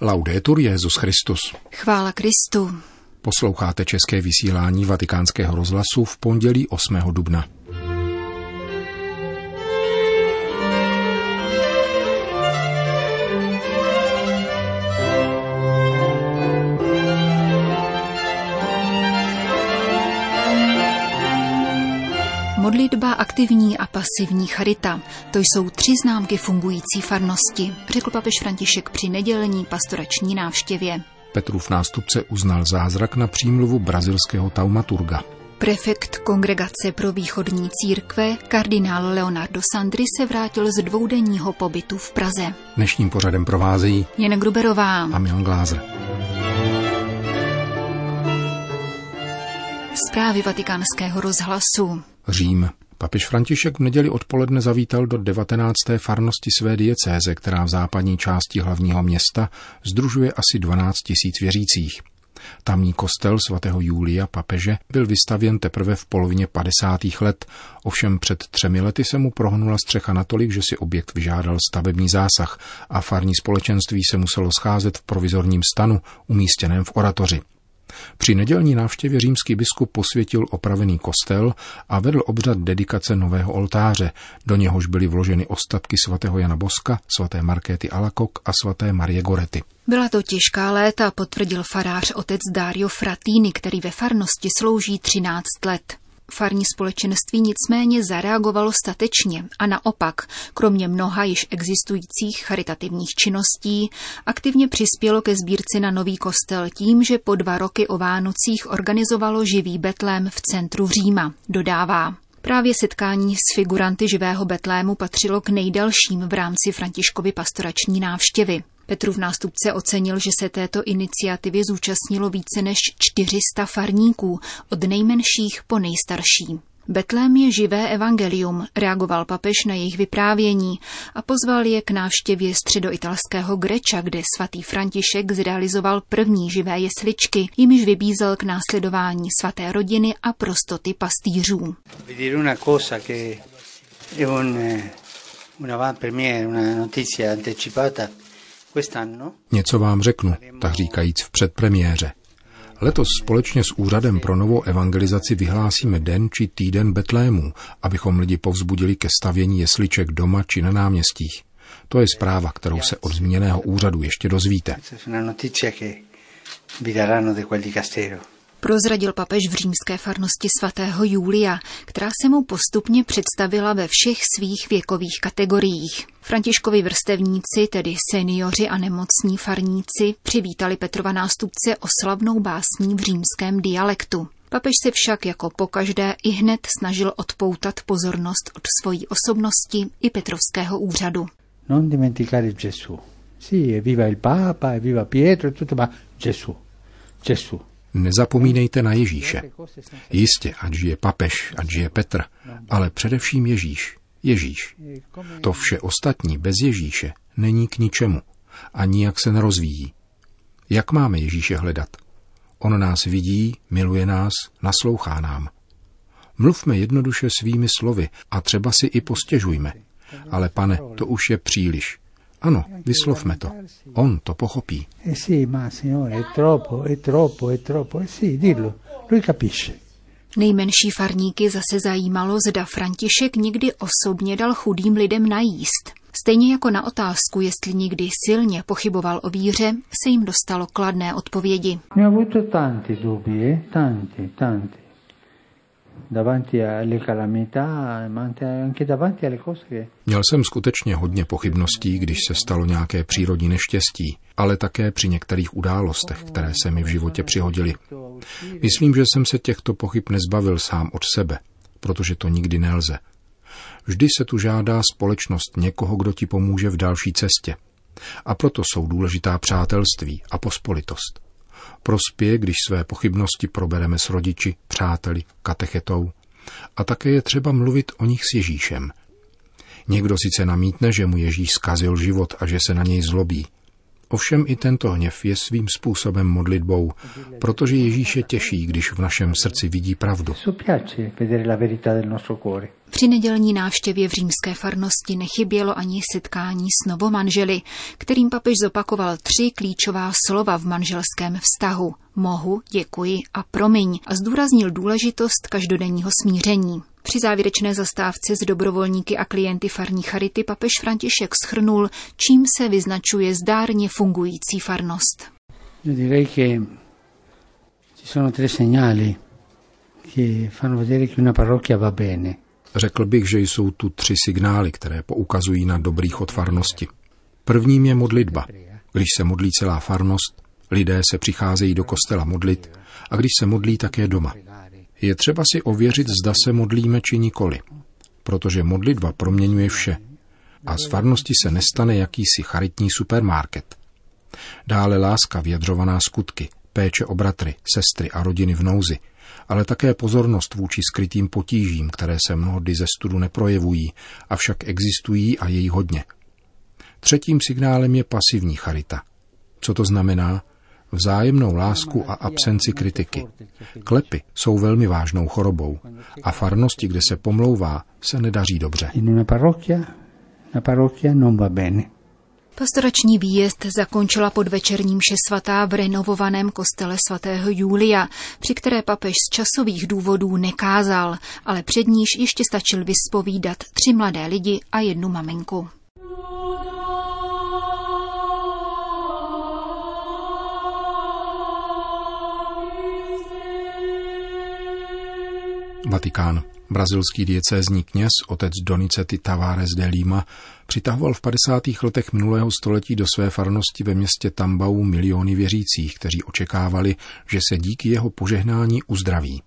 Laudetur Jezus Christus. Chvála Kristu. Posloucháte české vysílání Vatikánského rozhlasu v pondělí 8. dubna. Modlitba, aktivní a pasivní charita. To jsou tři známky fungující farnosti, řekl papež František při nedělení pastorační návštěvě. Petrův nástupce uznal zázrak na přímluvu brazilského taumaturga. Prefekt Kongregace pro východní církve, kardinál Leonardo Sandri, se vrátil z dvoudenního pobytu v Praze. Dnešním pořadem provázejí Jen Gruberová a Milan Glázer. Zprávy vatikánského rozhlasu. Řím. Papež František v neděli odpoledne zavítal do 19. farnosti své diecéze, která v západní části hlavního města združuje asi 12 tisíc věřících. Tamní kostel svatého Julia papeže byl vystavěn teprve v polovině 50. let, ovšem před třemi lety se mu prohnula střecha natolik, že si objekt vyžádal stavební zásah a farní společenství se muselo scházet v provizorním stanu umístěném v oratoři. Při nedělní návštěvě římský biskup posvětil opravený kostel a vedl obřad dedikace nového oltáře, do něhož byly vloženy ostatky svatého Jana Boska, svaté Markéty Alakok a svaté Marie Gorety. Byla to těžká léta, potvrdil farář otec Dario Fratini, který ve farnosti slouží 13 let. Farní společenství nicméně zareagovalo statečně a naopak, kromě mnoha již existujících charitativních činností, aktivně přispělo ke sbírce na nový kostel tím, že po dva roky o Vánocích organizovalo živý betlém v centru Říma, dodává. Právě setkání s figuranty živého Betlému patřilo k nejdelším v rámci Františkovy pastorační návštěvy. Petrův nástupce ocenil, že se této iniciativy zúčastnilo více než 400 farníků, od nejmenších po nejstarší. Betlém je živé evangelium, reagoval papež na jejich vyprávění a pozval je k návštěvě středoitalského Greča, kde svatý František zrealizoval první živé jesličky, jimiž vybízel k následování svaté rodiny a prostoty pastýřů. Una premiere, una notizia anticipata Něco vám řeknu, tak říkajíc v předpremiéře. Letos společně s Úřadem pro novou evangelizaci vyhlásíme den či týden Betlémů, abychom lidi povzbudili ke stavění jesliček doma či na náměstích. To je zpráva, kterou se od zmíněného úřadu ještě dozvíte prozradil papež v římské farnosti svatého Julia, která se mu postupně představila ve všech svých věkových kategoriích. Františkovi vrstevníci, tedy seniori a nemocní farníci, přivítali Petrova nástupce oslavnou básní v římském dialektu. Papež se však jako pokaždé i hned snažil odpoutat pozornost od svojí osobnosti i Petrovského úřadu. Non dimenticare Gesù. Sì, viva il Papa, viva Pietro, tutto, ma Gesù. Gesù. Nezapomínejte na Ježíše. Jistě, ať žije papež, ať žije Petr, ale především Ježíš. Ježíš. To vše ostatní bez Ježíše není k ničemu a nijak se nerozvíjí. Jak máme Ježíše hledat? On nás vidí, miluje nás, naslouchá nám. Mluvme jednoduše svými slovy a třeba si i postěžujme. Ale pane, to už je příliš. Ano, vyslovme to. On to pochopí. Nejmenší farníky zase zajímalo, zda František někdy osobně dal chudým lidem najíst. Stejně jako na otázku, jestli někdy silně pochyboval o víře, se jim dostalo kladné odpovědi. Měl jsem skutečně hodně pochybností, když se stalo nějaké přírodní neštěstí, ale také při některých událostech, které se mi v životě přihodily. Myslím, že jsem se těchto pochyb nezbavil sám od sebe, protože to nikdy nelze. Vždy se tu žádá společnost někoho, kdo ti pomůže v další cestě. A proto jsou důležitá přátelství a pospolitost. Prospěje, když své pochybnosti probereme s rodiči, přáteli, katechetou. A také je třeba mluvit o nich s Ježíšem. Někdo sice namítne, že mu Ježíš zkazil život a že se na něj zlobí. Ovšem i tento hněv je svým způsobem modlitbou, protože Ježíš je těší, když v našem srdci vidí pravdu. Při nedělní návštěvě v římské farnosti nechybělo ani setkání s novomanželi, kterým papež zopakoval tři klíčová slova v manželském vztahu. Mohu, děkuji a promiň a zdůraznil důležitost každodenního smíření. Při závěrečné zastávce s dobrovolníky a klienty farní charity papež František schrnul, čím se vyznačuje zdárně fungující farnost. Řekl bych, že jsou tu tři signály, které poukazují na dobrý chod farnosti. Prvním je modlitba. Když se modlí celá farnost, lidé se přicházejí do kostela modlit a když se modlí také doma. Je třeba si ověřit, zda se modlíme či nikoli, protože modlitba proměňuje vše a z farnosti se nestane jakýsi charitní supermarket. Dále láska vyjadřovaná skutky, péče o bratry, sestry a rodiny v nouzi, ale také pozornost vůči skrytým potížím, které se mnohdy ze studu neprojevují, avšak existují a její hodně. Třetím signálem je pasivní charita. Co to znamená? vzájemnou lásku a absenci kritiky. Klepy jsou velmi vážnou chorobou a farnosti, kde se pomlouvá, se nedaří dobře. Pastorační výjezd zakončila podvečerním mše svatá v renovovaném kostele svatého Julia, při které papež z časových důvodů nekázal, ale před níž ještě stačil vyspovídat tři mladé lidi a jednu maminku. Vatikán. Brazilský diecézní kněz, otec Donizetti Tavares de Lima, přitahoval v 50. letech minulého století do své farnosti ve městě Tambau miliony věřících, kteří očekávali, že se díky jeho požehnání uzdraví.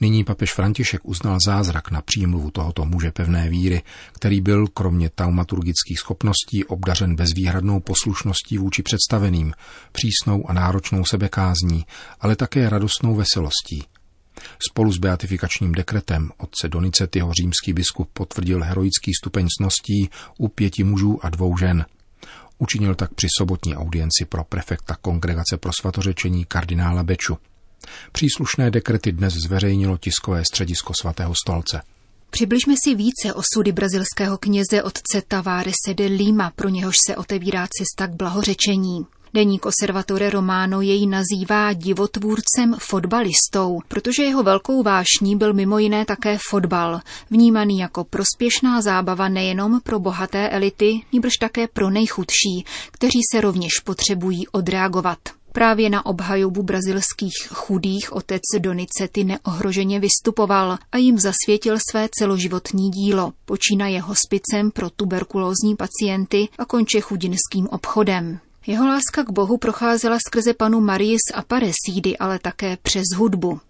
Nyní papež František uznal zázrak na přímluvu tohoto muže pevné víry, který byl kromě taumaturgických schopností obdařen bezvýhradnou poslušností vůči představeným, přísnou a náročnou sebekázní, ale také radostnou veselostí – Spolu s beatifikačním dekretem otce Donicetyho římský biskup potvrdil heroický stupeň sností u pěti mužů a dvou žen. Učinil tak při sobotní audienci pro prefekta Kongregace pro svatořečení kardinála Beču. Příslušné dekrety dnes zveřejnilo tiskové středisko svatého stolce. Přibližme si více osudy brazilského kněze otce Tavarese de Lima, pro něhož se otevírá cesta k blahořečení. Deník Observatore Romano jej nazývá divotvůrcem fotbalistou, protože jeho velkou vášní byl mimo jiné také fotbal, vnímaný jako prospěšná zábava nejenom pro bohaté elity, níbrž také pro nejchudší, kteří se rovněž potřebují odreagovat. Právě na obhajobu brazilských chudých otec Donicetti neohroženě vystupoval a jim zasvětil své celoživotní dílo, počínaje hospicem pro tuberkulózní pacienty a konče chudinským obchodem. Jeho láska k Bohu procházela skrze panu Marii z Aparesídy, ale také přes hudbu.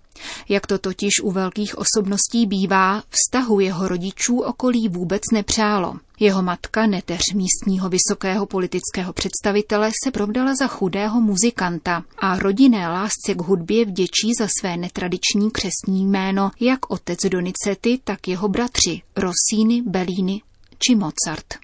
Jak to totiž u velkých osobností bývá, vztahu jeho rodičů okolí vůbec nepřálo. Jeho matka, neteř místního vysokého politického představitele, se provdala za chudého muzikanta a rodinné lásce k hudbě vděčí za své netradiční křesní jméno jak otec Donizetti, tak jeho bratři Rossini, Bellini či Mozart.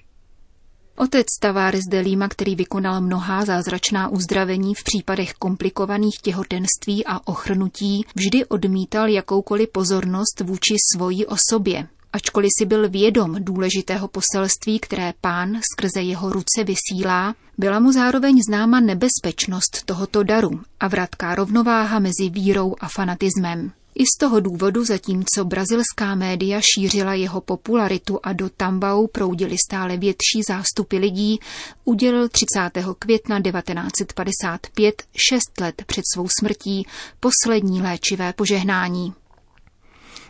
Otec Tavares de Lima, který vykonal mnohá zázračná uzdravení v případech komplikovaných těhotenství a ochrnutí, vždy odmítal jakoukoliv pozornost vůči svojí osobě. Ačkoliv si byl vědom důležitého poselství, které pán skrze jeho ruce vysílá, byla mu zároveň známa nebezpečnost tohoto daru a vratká rovnováha mezi vírou a fanatismem. I z toho důvodu, zatímco brazilská média šířila jeho popularitu a do Tambau proudili stále větší zástupy lidí, udělil 30. května 1955, šest let před svou smrtí, poslední léčivé požehnání.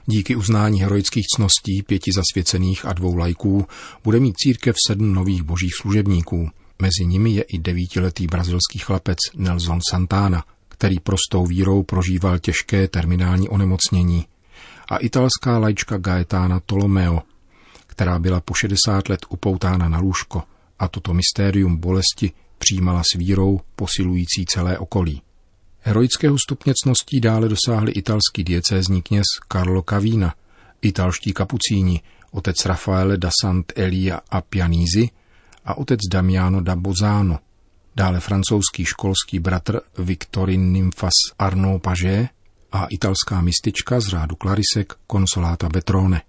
Díky uznání heroických cností pěti zasvěcených a dvou lajků bude mít církev sedm nových božích služebníků. Mezi nimi je i devítiletý brazilský chlapec Nelson Santana, který prostou vírou prožíval těžké terminální onemocnění, a italská lajčka Gaetana Tolomeo, která byla po 60 let upoutána na lůžko a toto mystérium bolesti přijímala s vírou posilující celé okolí. Heroického stupně cností dále dosáhli italský diecézní kněz Carlo Cavina, italští kapucíni, otec Rafaele da Sant Elia a Pianisi a otec Damiano da Bozano – dále francouzský školský bratr Victorin Nymphas Arnaud Pagé a italská mistička z řádu klarisek Consolata Betrone.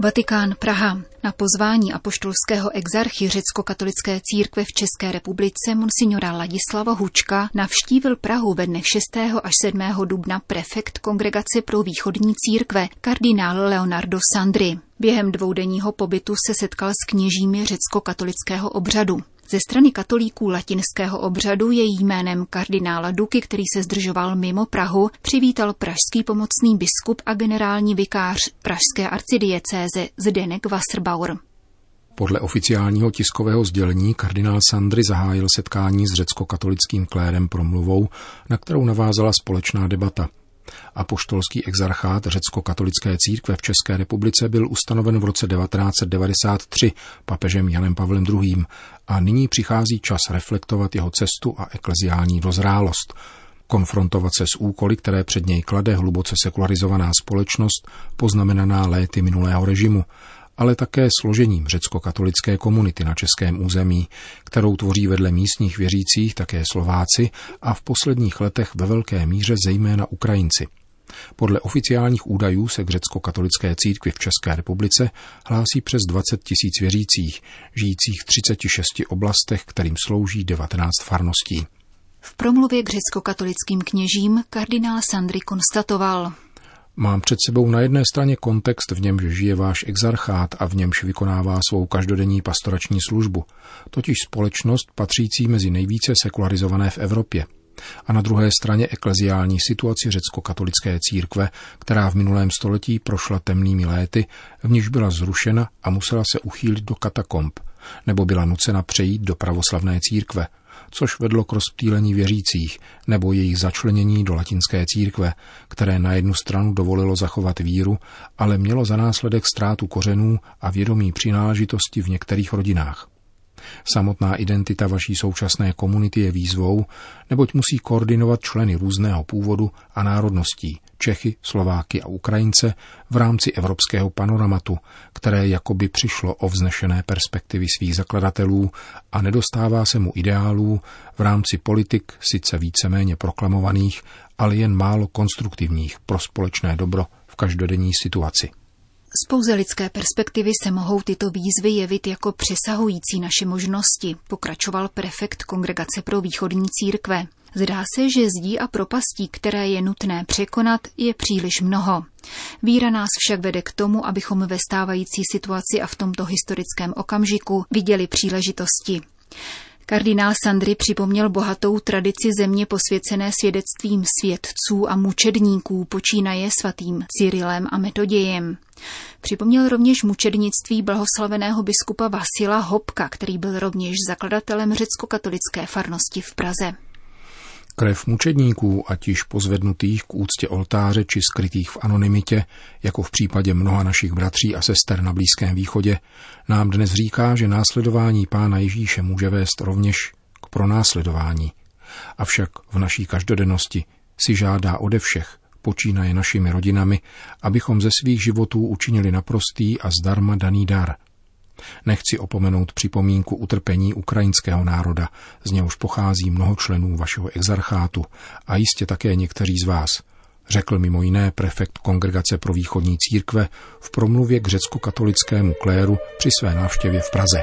Vatikán Praha. Na pozvání apoštolského exarchy řecko-katolické církve v České republice monsignora Ladislava Hučka navštívil Prahu ve dnech 6. až 7. dubna prefekt Kongregace pro východní církve kardinál Leonardo Sandri. Během dvoudenního pobytu se setkal s kněžími řecko-katolického obřadu. Ze strany katolíků latinského obřadu je jménem kardinála Duky, který se zdržoval mimo Prahu, přivítal pražský pomocný biskup a generální vikář pražské arcidiecéze Zdenek Wasserbauer. Podle oficiálního tiskového sdělení kardinál Sandry zahájil setkání s řecko-katolickým klérem promluvou, na kterou navázala společná debata. Apoštolský exarchát řecko-katolické církve v České republice byl ustanoven v roce 1993 papežem Janem Pavlem II. a nyní přichází čas reflektovat jeho cestu a ekleziální dozrálost, konfrontovat se s úkoly, které před něj klade hluboce sekularizovaná společnost, poznamenaná léty minulého režimu, ale také složením řecko-katolické komunity na českém území, kterou tvoří vedle místních věřících také Slováci a v posledních letech ve velké míře zejména Ukrajinci. Podle oficiálních údajů se k řecko-katolické církvi v České republice hlásí přes 20 tisíc věřících, žijících v 36 oblastech, kterým slouží 19 farností. V promluvě k řecko-katolickým kněžím kardinál Sandry konstatoval, Mám před sebou na jedné straně kontext, v němž žije váš exarchát a v němž vykonává svou každodenní pastorační službu, totiž společnost patřící mezi nejvíce sekularizované v Evropě. A na druhé straně ekleziální situaci řecko-katolické církve, která v minulém století prošla temnými léty, v níž byla zrušena a musela se uchýlit do katakomb, nebo byla nucena přejít do pravoslavné církve – což vedlo k rozptýlení věřících nebo jejich začlenění do latinské církve, které na jednu stranu dovolilo zachovat víru, ale mělo za následek ztrátu kořenů a vědomí přináležitosti v některých rodinách. Samotná identita vaší současné komunity je výzvou, neboť musí koordinovat členy různého původu a národností, Čechy, Slováky a Ukrajince v rámci evropského panoramatu, které jakoby přišlo o vznešené perspektivy svých zakladatelů a nedostává se mu ideálů v rámci politik sice víceméně proklamovaných, ale jen málo konstruktivních pro společné dobro v každodenní situaci. Z pouze lidské perspektivy se mohou tyto výzvy jevit jako přesahující naše možnosti, pokračoval prefekt Kongregace pro východní církve. Zdá se, že zdí a propastí, které je nutné překonat, je příliš mnoho. Víra nás však vede k tomu, abychom ve stávající situaci a v tomto historickém okamžiku viděli příležitosti. Kardinál Sandry připomněl bohatou tradici země posvěcené svědectvím svědců a mučedníků, počínaje svatým Cyrilem a Metodějem. Připomněl rovněž mučednictví blahoslaveného biskupa Vasila Hopka, který byl rovněž zakladatelem řecko-katolické farnosti v Praze. Krev mučedníků, ať již pozvednutých k úctě oltáře či skrytých v anonymitě, jako v případě mnoha našich bratří a sester na Blízkém východě, nám dnes říká, že následování Pána Ježíše může vést rovněž k pronásledování. Avšak v naší každodennosti si žádá ode všech, počínaje našimi rodinami, abychom ze svých životů učinili naprostý a zdarma daný dar – Nechci opomenout připomínku utrpení ukrajinského národa, z něhož pochází mnoho členů vašeho exarchátu a jistě také někteří z vás, řekl mimo jiné prefekt Kongregace pro východní církve v promluvě k řecko-katolickému kléru při své návštěvě v Praze.